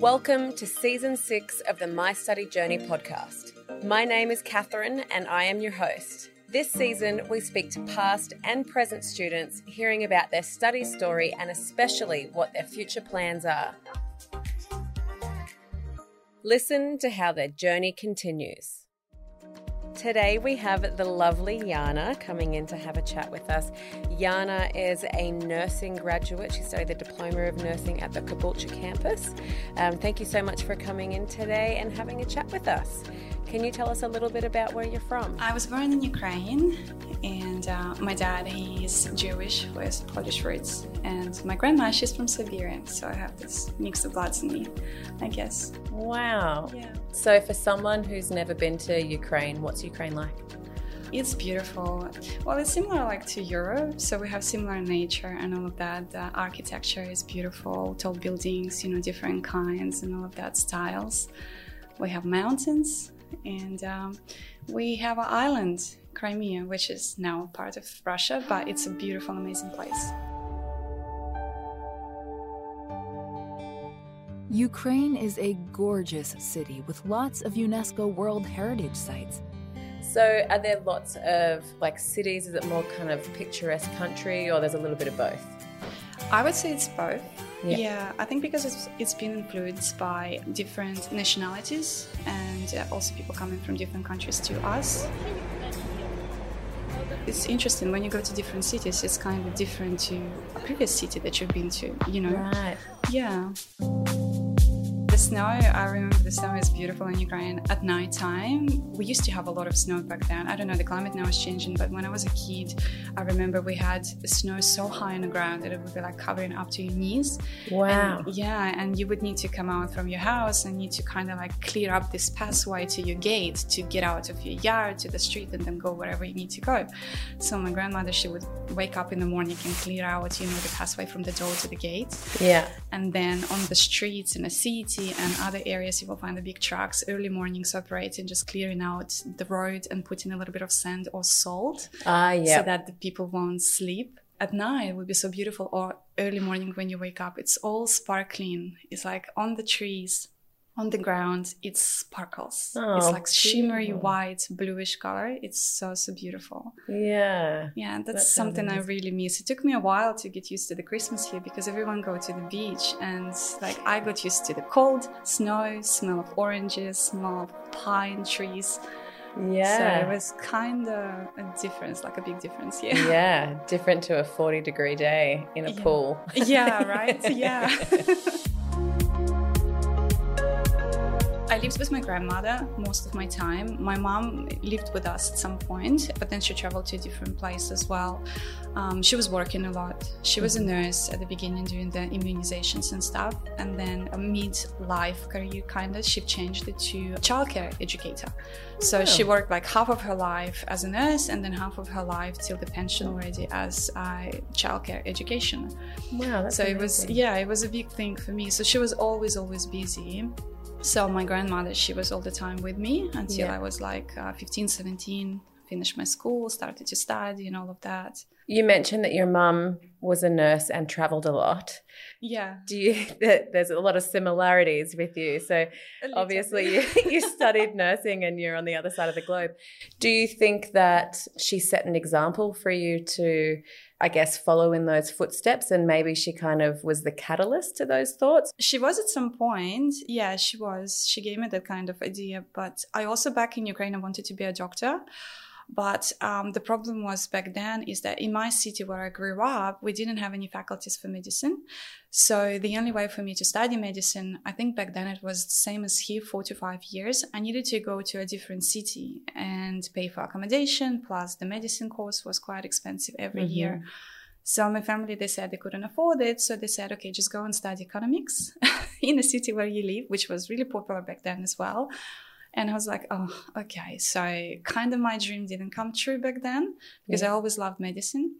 Welcome to season six of the My Study Journey podcast. My name is Catherine and I am your host. This season, we speak to past and present students hearing about their study story and especially what their future plans are. Listen to how their journey continues. Today we have the lovely Yana coming in to have a chat with us. Yana is a nursing graduate. She studied the Diploma of Nursing at the Caboolture campus. Um, thank you so much for coming in today and having a chat with us. Can you tell us a little bit about where you're from? I was born in Ukraine, and uh, my dad he's Jewish with Polish roots, and my grandma she's from Siberia. So I have this mix of bloods in me, I guess. Wow. Yeah. So for someone who's never been to Ukraine, what's Ukraine like? It's beautiful. Well, it's similar like to Europe, so we have similar nature and all of that. The architecture is beautiful, tall buildings, you know, different kinds and all of that styles. We have mountains, and um, we have an island, Crimea, which is now part of Russia, but it's a beautiful, amazing place. Ukraine is a gorgeous city with lots of UNESCO World Heritage Sites. So, are there lots of like cities? Is it more kind of picturesque country, or there's a little bit of both? I would say it's both. Yeah. yeah, I think because it's, it's been influenced by different nationalities and uh, also people coming from different countries to us. It's interesting when you go to different cities, it's kind of different to a previous city that you've been to, you know? Right. Yeah snow, I remember the snow is beautiful in Ukraine at night time. We used to have a lot of snow back then. I don't know, the climate now is changing, but when I was a kid, I remember we had snow so high on the ground that it would be like covering up to your knees. Wow. And, yeah, and you would need to come out from your house and need to kind of like clear up this pathway to your gate to get out of your yard to the street and then go wherever you need to go. So my grandmother, she would wake up in the morning and clear out, you know, the pathway from the door to the gate. Yeah. And then on the streets in a city and other areas you will find the big trucks early mornings operating just clearing out the road and putting a little bit of sand or salt ah, yeah. so that the people won't sleep. At night it would be so beautiful or early morning when you wake up it's all sparkling. It's like on the trees on the ground it sparkles oh, it's like shimmery beautiful. white bluish color it's so so beautiful yeah yeah that's that something i really miss it took me a while to get used to the christmas here because everyone go to the beach and like i got used to the cold snow smell of oranges smell of pine trees yeah. So it was kind of a difference, like a big difference. Yeah. Yeah. Different to a 40 degree day in a yeah. pool. Yeah, right? yeah. I lived with my grandmother most of my time. My mom lived with us at some point, but then she traveled to a different place as well. Um, she was working a lot. She was a nurse at the beginning doing the immunizations and stuff, and then a mid-life career kind of she changed it to childcare educator. So she worked like half of her life as a nurse, and then half of her life till the pension already as a childcare education. Wow, so amazing. it was yeah, it was a big thing for me. So she was always always busy so my grandmother she was all the time with me until yeah. i was like uh, 15 17 finished my school started to study and all of that. You mentioned that your mum was a nurse and traveled a lot. Yeah. Do you there's a lot of similarities with you. So obviously you, you studied nursing and you're on the other side of the globe. Do you think that she set an example for you to I guess, follow in those footsteps. And maybe she kind of was the catalyst to those thoughts. She was at some point. Yeah, she was. She gave me that kind of idea. But I also, back in Ukraine, I wanted to be a doctor. But um, the problem was back then is that in my city where I grew up, we didn't have any faculties for medicine. So the only way for me to study medicine, I think back then it was the same as here, four to five years. I needed to go to a different city and pay for accommodation. Plus the medicine course was quite expensive every mm-hmm. year. So my family, they said they couldn't afford it. So they said, okay, just go and study economics in the city where you live, which was really popular back then as well. And I was like, oh, okay. So kind of my dream didn't come true back then because yeah. I always loved medicine.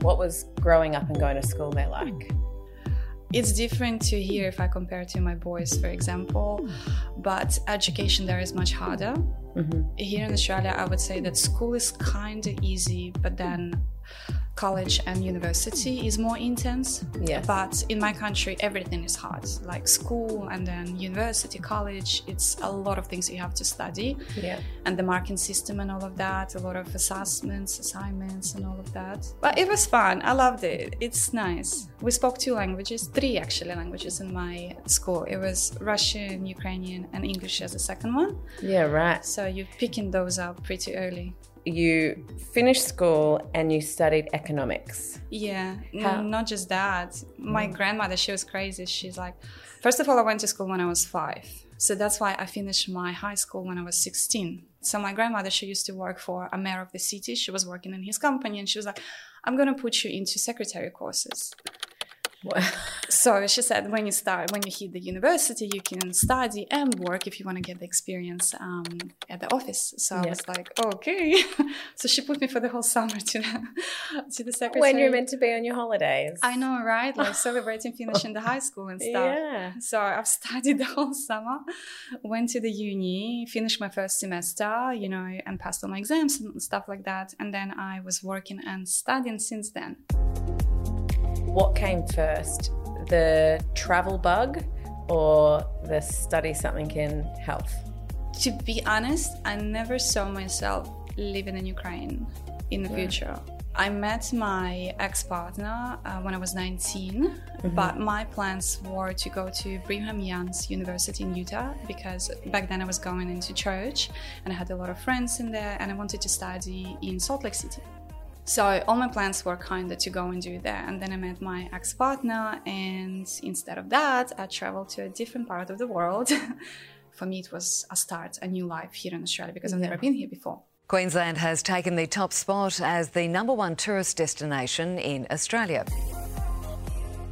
What was growing up and going to school there like? It's different to here if I compare to my boys, for example, but education there is much harder. Mm-hmm. Here in Australia, I would say that school is kind of easy, but then college and university is more intense. Yeah. But in my country, everything is hard. Like school and then university, college, it's a lot of things you have to study. Yeah. And the marking system and all of that, a lot of assessments, assignments, and all of that. But it was fun. I loved it. It's nice. We spoke two languages, three actually languages in my school. It was Russian, Ukrainian, and English as a second one. Yeah, right. So you're picking those up pretty early. You finished school and you studied economics. Yeah, How- not just that. My mm. grandmother, she was crazy. She's like, first of all, I went to school when I was five. So that's why I finished my high school when I was 16. So my grandmother, she used to work for a mayor of the city. She was working in his company and she was like, I'm going to put you into secretary courses. So she said, when you start, when you hit the university, you can study and work if you want to get the experience um, at the office. So I was like, okay. so she put me for the whole summer to the, to the secretary. when you're meant to be on your holidays. I know, right? Like celebrating finishing the high school and stuff. Yeah. So I've studied the whole summer, went to the uni, finished my first semester, you know, and passed all my exams and stuff like that. And then I was working and studying since then. What came first, the travel bug or the study something in health? To be honest, I never saw myself living in Ukraine in the future. I met my ex partner uh, when I was 19, but my plans were to go to Brigham Young's University in Utah because back then I was going into church and I had a lot of friends in there and I wanted to study in Salt Lake City. So all my plans were kind of to go and do that. And then I met my ex partner, and instead of that, I traveled to a different part of the world. For me, it was a start, a new life here in Australia because I've never been here before. Queensland has taken the top spot as the number one tourist destination in Australia.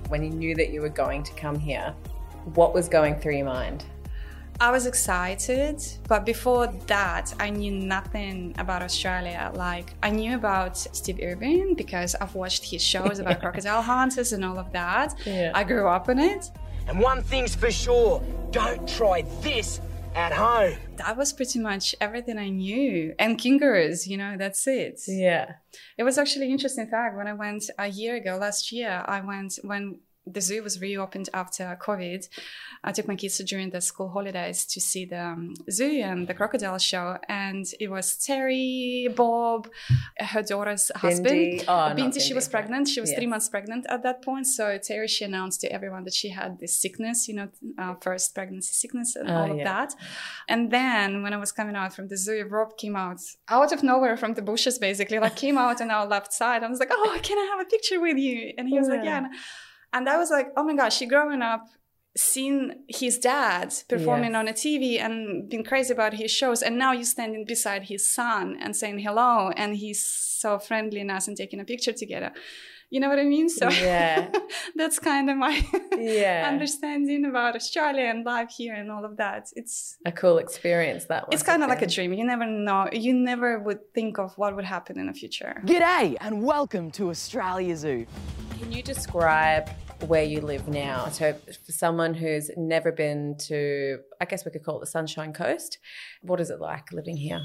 When you knew that you were going to come here, what was going through your mind? I was excited, but before that, I knew nothing about Australia. Like, I knew about Steve Irwin because I've watched his shows about crocodile hunters and all of that. Yeah. I grew up in it. And one thing's for sure don't try this at home. That was pretty much everything I knew. And kangaroos, you know, that's it. Yeah. It was actually an interesting fact. When I went a year ago, last year, I went when the zoo was reopened after COVID. I took my kids during the school holidays to see the um, zoo and the crocodile show, and it was Terry, Bob, her daughter's husband. Bindi. Oh, not Bindi, she was pregnant. She was three months pregnant at that point. So Terry, she announced to everyone that she had this sickness, you know, uh, first pregnancy sickness and Oh, all of yeah. that. And then when I was coming out from the zoo, Rob came out out of nowhere from the bushes, basically, like came out on our left side. I was like, "Oh, can I have a picture with you?" And he was like, Yeah. And I was like, "Oh my gosh!" She growing up, seen his dad performing Yes. on a TV and been crazy about his shows, and now you're standing beside his son and saying hello, and he's so friendly and us and taking a picture together. You know what I mean? So Yeah. that's kind of my Yeah. understanding about Australia and life here and all of that. It's A cool experience that one. it's kind of like a dream. You never know. You never would think of what would happen in the future. G'day and welcome to Australia Zoo. Can you describe where you live now? So, for someone who's never been to, I guess we could call it the Sunshine Coast, what is it like living here?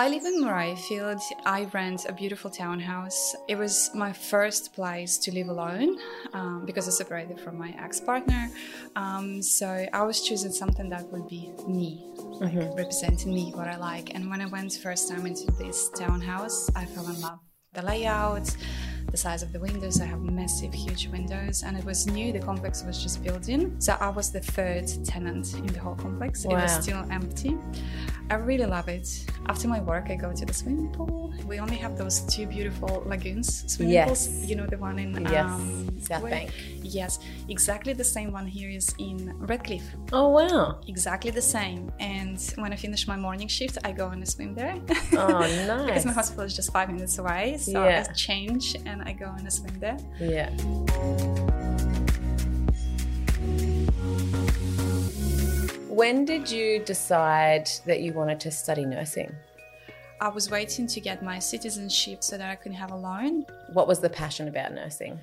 I live in Murrayfield. I rent a beautiful townhouse. It was my first place to live alone um, because I separated from my ex partner. Um, so I was choosing something that would be me, like representing me, what I like. And when I went first time into this townhouse, I fell in love. The layout, the size of the windows. I have massive, huge windows, and it was new. The complex was just built in, so I was the third tenant in the whole complex. It was still empty. I really love it. After my work, I go to the swimming pool. We only have those two beautiful lagoons swimming Yes. pools. You know the one in Yes, um, South Bank. Yes, exactly the same one here is in Redcliffe. Oh, wow. Exactly the same. And when I finish my morning shift, I go and swim there. Oh, nice! because my hospital is just five minutes away, so Yeah. I change and I go and swim there. Yeah. When did you decide that you wanted to study nursing? I was waiting to get my citizenship so that I could have a loan. What was the passion about nursing?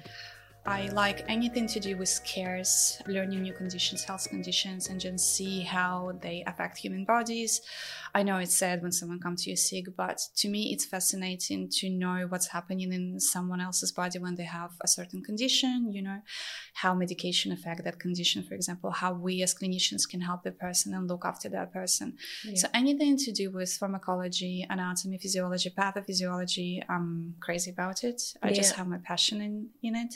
I like anything to do with cares, learning new conditions, health conditions, and just see how they affect human bodies. I know it's sad when someone comes to you sick, but to me, it's fascinating to know what's happening in someone else's body when they have a certain condition. You know, how medication affect that condition, for example, how we as clinicians can help the person and look after that person. Yeah. So anything to do with pharmacology, anatomy, physiology, pathophysiology, I'm crazy about it. I yeah. just have my passion in in it.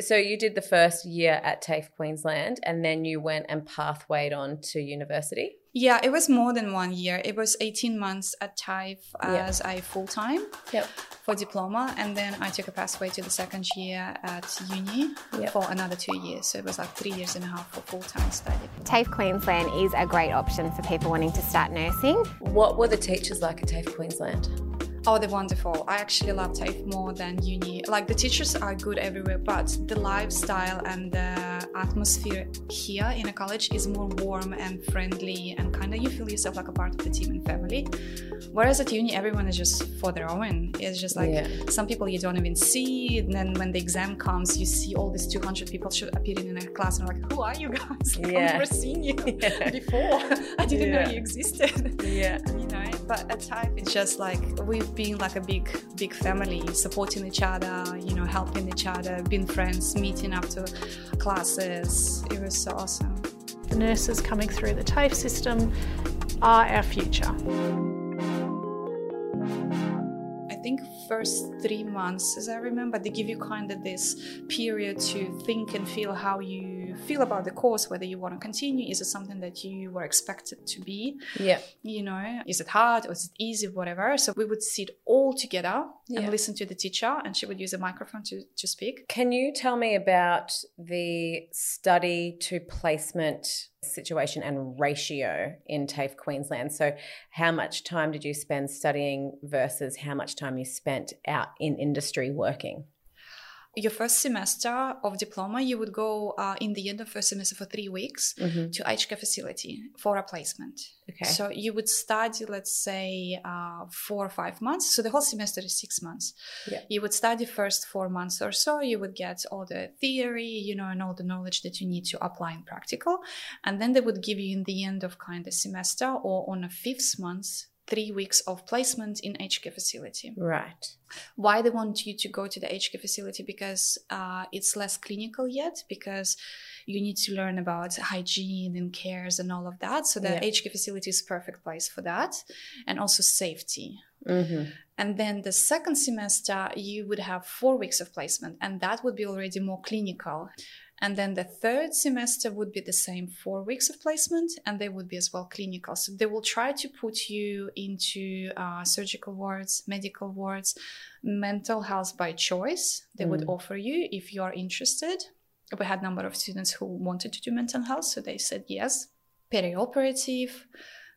So you did the first year at TAFE Queensland, and then you went and pathwayed on to university. Yeah, it was more than one year. It was 18 months at TAFE as yep. a full time yep. for diploma, and then I took a pathway to the second year at uni yep. for another two years. So it was like three years and a half for full time study. TAFE Queensland is a great option for people wanting to start nursing. What were the teachers like at TAFE Queensland? Oh, they're wonderful. I actually love TAFE more than uni. Like the teachers are good everywhere, but the lifestyle and the Uh, atmosphere here in a college is more warm and friendly, and kind of you feel yourself like a part of the team and family. Whereas at uni, everyone is just for their own. It's just like yeah. some people you don't even see, and then when the exam comes, you see all these 200 people appearing in a class, and like, who are you guys? Like, yeah. I've never seen you yeah. before. I didn't know you existed. Yeah, you know. But at TAFE, it's just like we've been like a big big family supporting each other you know helping each other being friends meeting after classes it was so awesome. The nurses coming through the TAFE system are our future. I think first three months, as I remember, they give you kind of this period to think and feel how you feel about the course, whether you want to continue. Is it something that you were expected to be? Yeah. You know, is it hard or is it easy, whatever? So we would sit all together yeah. and listen to the teacher, and she would use a microphone to, to speak. Can you tell me about the study to placement situation and ratio in TAFE Queensland? So, how much time did you spend studying versus how much time you spent out in industry working? Your first semester of diploma, you would go uh, in the end of first semester for three weeks mm-hmm. to aged care facility for a placement. Okay. So you would study, let's say, uh, four or five months. So the whole semester is six months. Yeah. You would study first four months or so. You would get all the theory, you know, and all the knowledge that you need to apply in practical. And then they would give you in the end of kind of semester or on a fifth month three weeks of placement in aged care facility. Right. Why they want you to go to the aged care facility? Because uh, it's less clinical yet, because you need to learn about hygiene and cares and all of that. So the yeah. aged care facility is perfect place for that, and also safety. Mm-hmm. And then the second semester, you would have four weeks of placement, and that would be already more clinical. And then the third semester would be the same four weeks of placement, and they would be as well clinical. So they will try to put you into uh, surgical wards, medical wards, mental health by choice. They mm. would offer you if you are interested. We had a number of students who wanted to do mental health, so they said yes. Perioperative,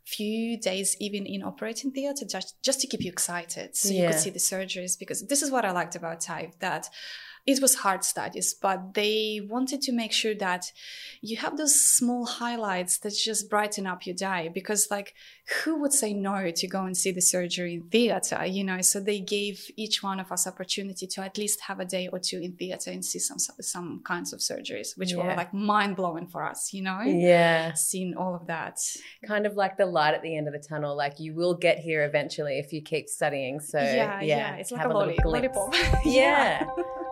few days even in operating theater just, just to keep you excited so yeah. you could see the surgeries because this is what i liked about TAFE that it was hard studies, but they wanted to make sure that you have those small highlights that just brighten up your day. Because, like, who would say no to go and see the surgery in theater? You know, so they gave each one of us opportunity to at least have a day or two in theater and see some some kinds of surgeries, which yeah. were like mind blowing for us. You know, yeah, seeing all of that, kind of like the light at the end of the tunnel. Like you will get here eventually if you keep studying. So yeah, yeah, yeah. it's like a, a lollipop. yeah.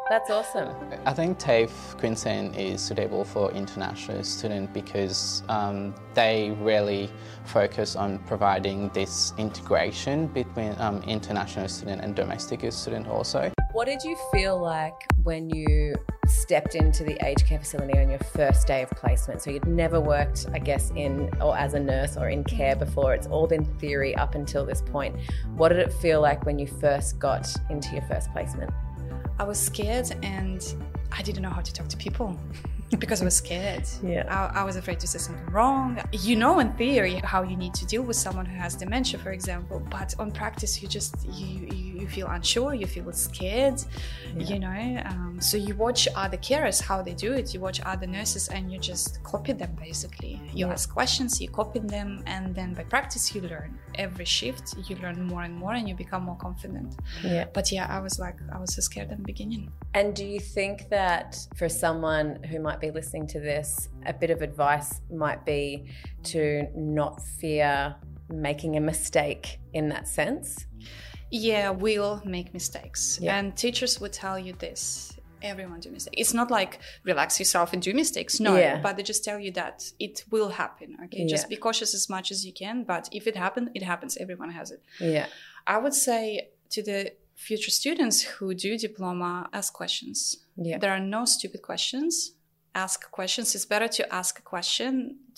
That's awesome. I think TAFE Queensland is suitable for international students because um, they really focus on providing this integration between um, international student and domestic student also. What did you feel like when you stepped into the aged care facility on your first day of placement? So you'd never worked, I guess, in or as a nurse or in care before. It's all been theory up until this point. What did it feel like when you first got into your first placement? I was scared and I didn't know how to talk to people because I was scared. Yeah. I, I, was afraid to say something wrong. You know, in theory, how you need to deal with someone who has dementia, for example, but on practice, you just you you you feel unsure, you feel scared, you know. Um, so you watch other carers how they do it. You watch other nurses, and you just copy them basically. You ask questions, you copy them, and then by practice you learn. Every shift you learn more and more, and you become more confident. Yeah. But yeah, I was like, I was so scared in the beginning. And do you think that for someone who might be listening to this, a bit of advice might be to not fear making a mistake in that sense? Yeah, we'll make mistakes. Yeah. And teachers will tell you this. Everyone do mistakes. It's not like relax yourself and do mistakes. No, Yeah. but they just tell you that it will happen. Okay, just be cautious as much as you can. But if it happens, it happens. Everyone has it. Yeah. I would say to the future students who do diploma, ask questions. Yeah. There are no stupid questions. Ask questions. It's better to ask a question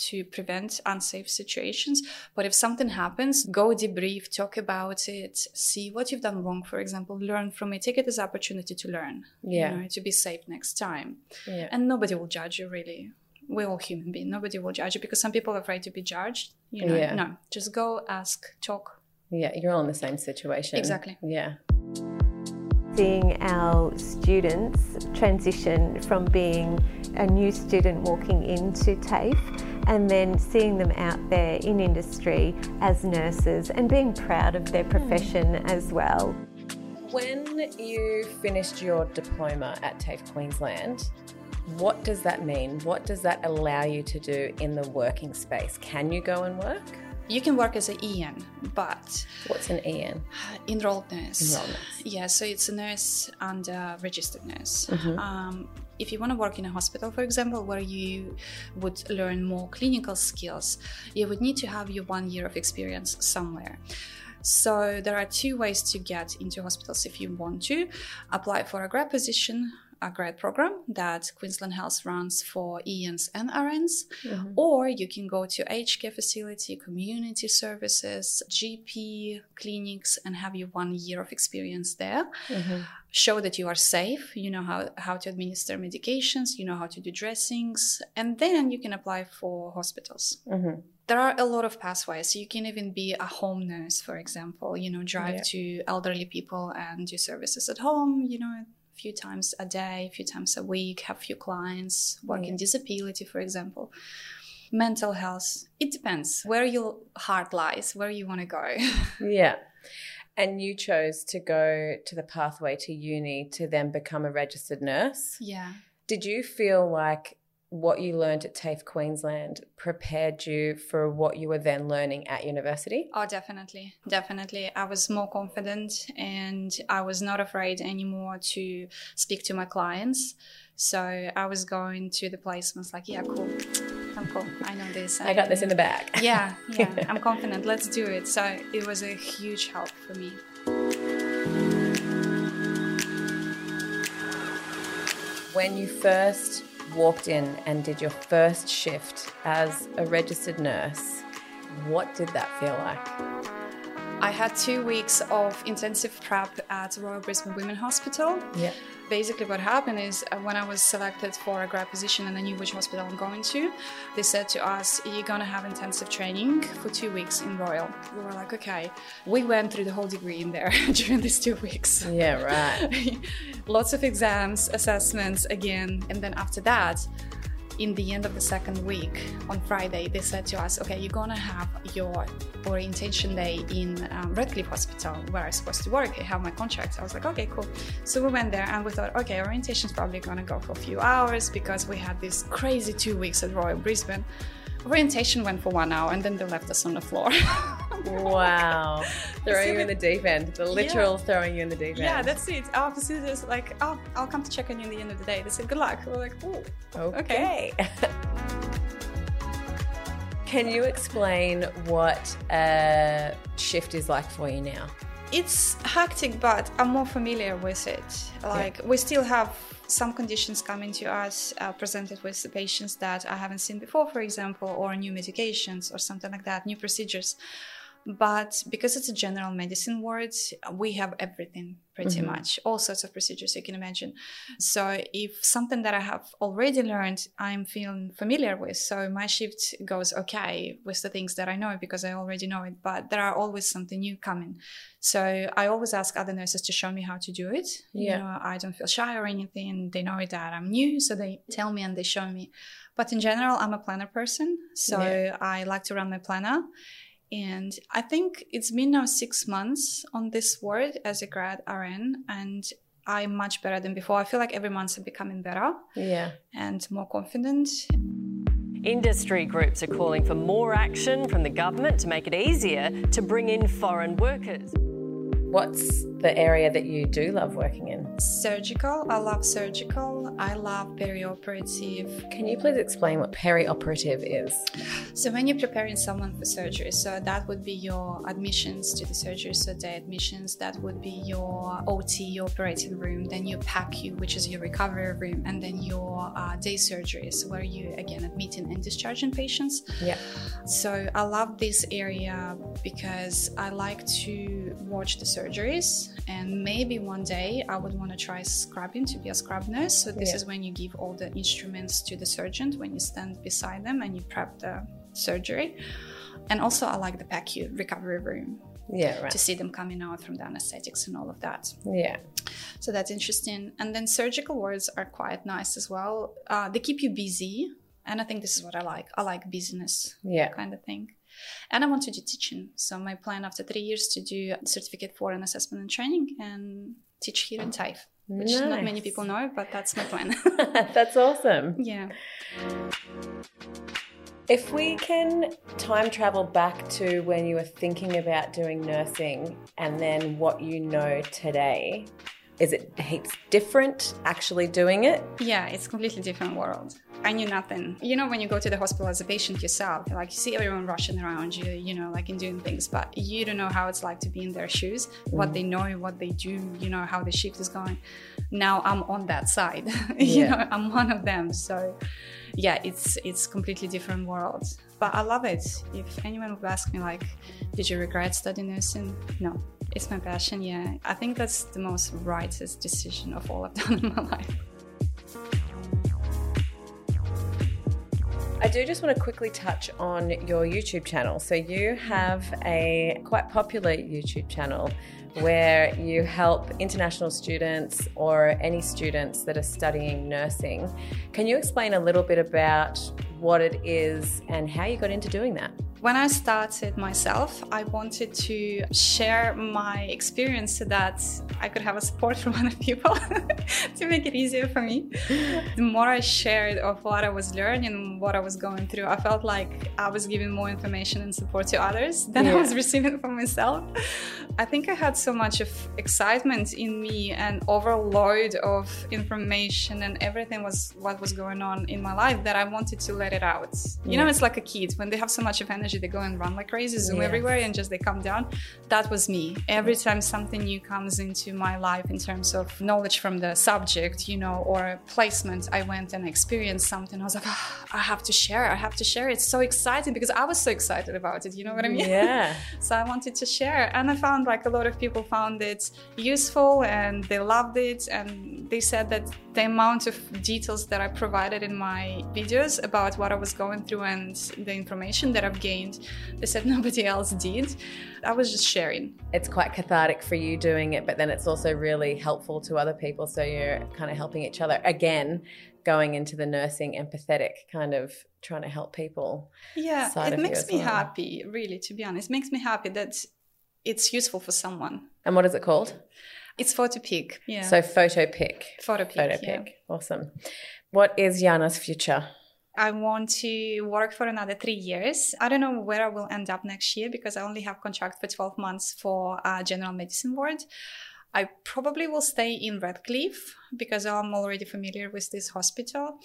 to prevent unsafe situations. But if something happens, go debrief, talk about it, see what you've done wrong, for example, learn from it, take it as opportunity to learn. Yeah. You know, to be safe next time. Yeah. And nobody will judge you really. We're all human beings. Nobody will judge you because some people are afraid to be judged. You know, Yeah. no. Just go, ask, talk. Yeah. You're all in the same situation. Exactly. Yeah. Seeing our students transition from being a new student walking into TAFE and then seeing them out there in industry as nurses and being proud of their hmm. profession as well. When you finished your diploma at TAFE Queensland, what does that mean? What does that allow you to do in the working space? Can you go and work? You can work as an EN, but What's an EN? enrolled nurse. Enrolled nurse. Yeah, so it's a nurse and a registered nurse. Mm-hmm. Um, if you want to work in a hospital, for example, where you would learn more clinical skills, you would need to have your one year of experience somewhere. So there are two ways to get into hospitals if you want to apply for a grad position. A grad program that Queensland Health runs for ENs and RNs, mm-hmm. or you can go to aged care facility, community services, GP clinics, and have your one year of experience there. Mm-hmm. Show that you are safe, you know how, how to administer medications, you know how to do dressings, and then you can apply for hospitals. Mm-hmm. There are a lot of pathways. You can even be a home nurse, for example, you know, drive Yeah. to elderly people and do services at home, you know, few times a day, a few times a week, have few clients, work in disability, for example. Mental health, it depends where your heart lies, where you want to go. Yeah. And you chose to go to the pathway to uni to then become a registered nurse. yeah. Did you feel like what you learned at TAFE Queensland prepared you for what you were then learning at university? Oh, definitely. Definitely. I was more confident and I was not afraid anymore to speak to my clients. So I was going to the placements like, yeah, cool. I'm cool. I know this. I got this in the bag. Yeah, yeah. I'm confident. Let's do it. So it was a huge help for me. When you first walked in and did your first shift as a registered nurse, what did that feel like? I had two weeks of intensive prep at Royal Brisbane Women Hospital. Yeah. Basically, what happened is uh, when I was selected for a grad position and I knew which hospital I'm going to, they said to us, You're going to have intensive training for two weeks in Royal. We were like, Okay. We went through the whole degree in there during these two weeks. Yeah, right. Lots of exams, assessments again. And then after that, in the end of the second week on Friday, they said to us, okay, you're gonna have your orientation day in um, Redcliffe Hospital where I'm supposed to work. I have my contract. I was like, okay, cool. So we went there and we thought, okay, orientation's probably gonna go for a few hours because we had this crazy two weeks at Royal Brisbane. Orientation went for one hour and then they left us on the floor. Wow. throwing you in the deep end. The literal throwing you in the deep end. yeah, that's it. Our facilities like, oh, I'll come to check on you in the end of the day. They said, good luck. We're like, oh, Okay. Can you explain what a shift is like for you now? it's hectic, but I'm more familiar with it. Like we still have some conditions coming to us uh, presented with the patients that I haven't seen before, for example, or new medications or something like that, new procedures. But because it's a general medicine ward, we have everything pretty Mhm. much, all sorts of procedures you can imagine. So if something that I have already learned, I'm feeling familiar with, so my shift goes okay with the things that I know because I already know it. But there are always something new coming. So I always ask other nurses to show me how to do it. Yeah. You know, I don't feel shy or anything. They know that I'm new, so they tell me and they show me. But in general, I'm a planner person, so Yeah. I like to run my planner. And I think it's been now six months on this ward as a grad RN, and I'm much better than before. I feel like every month I'm becoming better Yeah. and more confident. Industry groups are calling for more action from the government to make it easier to bring in foreign workers. What's the area that you do love working in? Surgical, I love surgical. I love perioperative. Can you please explain what perioperative is? So when you're preparing someone for surgery, so that would be your admissions to the surgery, so day admissions, that would be your OT, your operating room, then your PACU, which is your recovery room, and then your uh, day surgeries, where you again admitting and discharging patients. Yeah. So I love this area because I like to watch the surgeries, and maybe one day I would want to try scrubbing to be a scrub nurse. So this Yeah. is when you give all the instruments to the surgeon when you stand beside them and you prep the surgery. And also, I like the PACU recovery room Yeah, right. to see them coming out from the anesthetics and all of that. Yeah. So that's interesting. And then surgical wards are quite nice as well. Uh, they keep you busy. And I think this is what I like. I like business Yeah. kind of thing. And I want to do teaching. So my plan after three years to do certificate for an assessment and training and teach here in TAFE, which not many people know, but that's my plan. That's awesome. yeah. If we can time travel back to when you were thinking about doing nursing and then what you know today, is it heaps different actually doing it? Yeah, it's completely different world. I knew nothing. You know, when you go to the hospital as a patient yourself, like you see everyone rushing around you, you know, like and doing things, but you don't know how it's like to be in their shoes, what they know, what they do, you know, how the shift is going. Now I'm on that side, you Yeah. know, I'm one of them. So, yeah, it's it's completely different world. But I love it. If anyone would ask me, like, did you regret studying nursing? No, it's my passion. Yeah, I think that's the most righteous decision of all I've done in my life. I do just want to quickly touch on your YouTube channel. So, you have a quite popular YouTube channel where you help international students or any students that are studying nursing. Can you explain a little bit about what it is and how you got into doing that? When I started myself, I wanted to share my experience so that I could have a support from other people to make it easier for me. The more I shared of what I was learning what I was going through, I felt like I was giving more information and support to others than I was receiving from myself. I think I had so much of excitement in me and overload of information and everything was what was going on in my life that I wanted to let it out. You know, it's like a kid when they have so much of energy, they go and run like crazy, zoom Yes. everywhere, and just they come down. That was me. Every time something new comes into my life in terms of knowledge from the subject, you know, or placement, I went and experienced something. I was like, "Ah, I have to share. I have to share. It's so exciting because I was so excited about it. You know what I mean? Yeah. so I wanted to share, and I found like a lot of people found it useful and they loved it, and they said that the amount of details that I provided in my videos about what I was going through and the information that I've gained, they said nobody else did. I was just sharing. It's quite cathartic for you doing it, but then it's also really helpful to other people. So you're kind of helping each other. Again, going into the nursing empathetic kind of trying to help people. Yeah, it makes me well. happy, really, to be honest. It makes me happy that it's useful for someone. And what is it called? It's photo pick. Yeah. So photo pick. Photo pick, Photo yeah. Awesome. What is Yana's future? I want to work for another three years. I don't know where I will end up next year because I only have contract for 12 months for uh, general medicine ward. I probably will stay in Redcliffe because I'm already familiar with this hospital.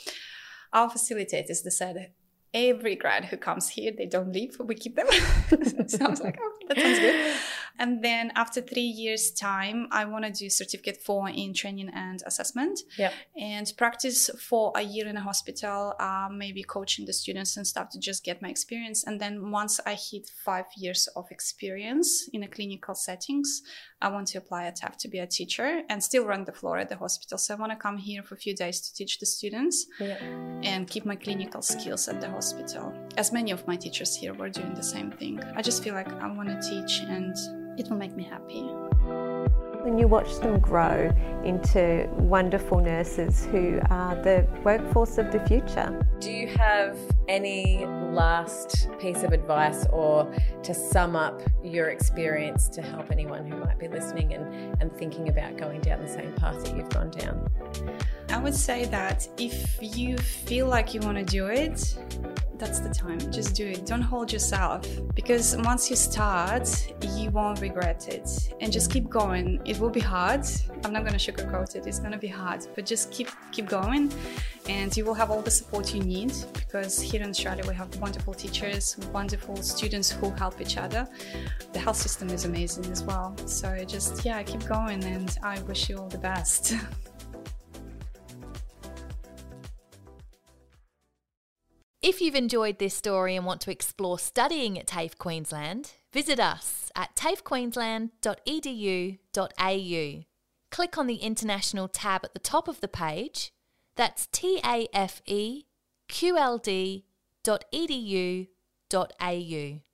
Our facilitators said every grad who comes here they don't leave we keep them so i was like oh that sounds good And then after three years' time, I want to do certificate four in training and assessment. Yeah. And practice for a year in a hospital, uh, maybe coaching the students and stuff to just get my experience. And then once I hit five years of experience in a clinical settings, I want to apply at TAFE to be a teacher and still run the floor at the hospital. So I want to come here for a few days to teach the students Yeah. and keep my clinical skills at the hospital. As many of my teachers here were doing the same thing. I just feel like I want to teach and it will make me happy. When you watch them grow into wonderful nurses who are the workforce of the future. Do you have any last piece of advice or to sum up your experience to help anyone who might be listening and, and thinking about going down the same path that you've gone down? I would say that if you feel like you want to do it, that's the time. Just do it. Don't hold yourself because once you start, you won't regret it. And just keep going. It will be hard. I'm not going to sugarcoat it. It's going to be hard, but just keep keep going and you will have all the support you need because here in Australia we have wonderful teachers, wonderful students who help each other. The health system is amazing as well. So just yeah, keep going and I wish you all the best. If you've enjoyed this story and want to explore studying at TAFE Queensland, visit us at tafequeensland.edu.au. Click on the International tab at the top of the page. That's tafeqld.edu.au.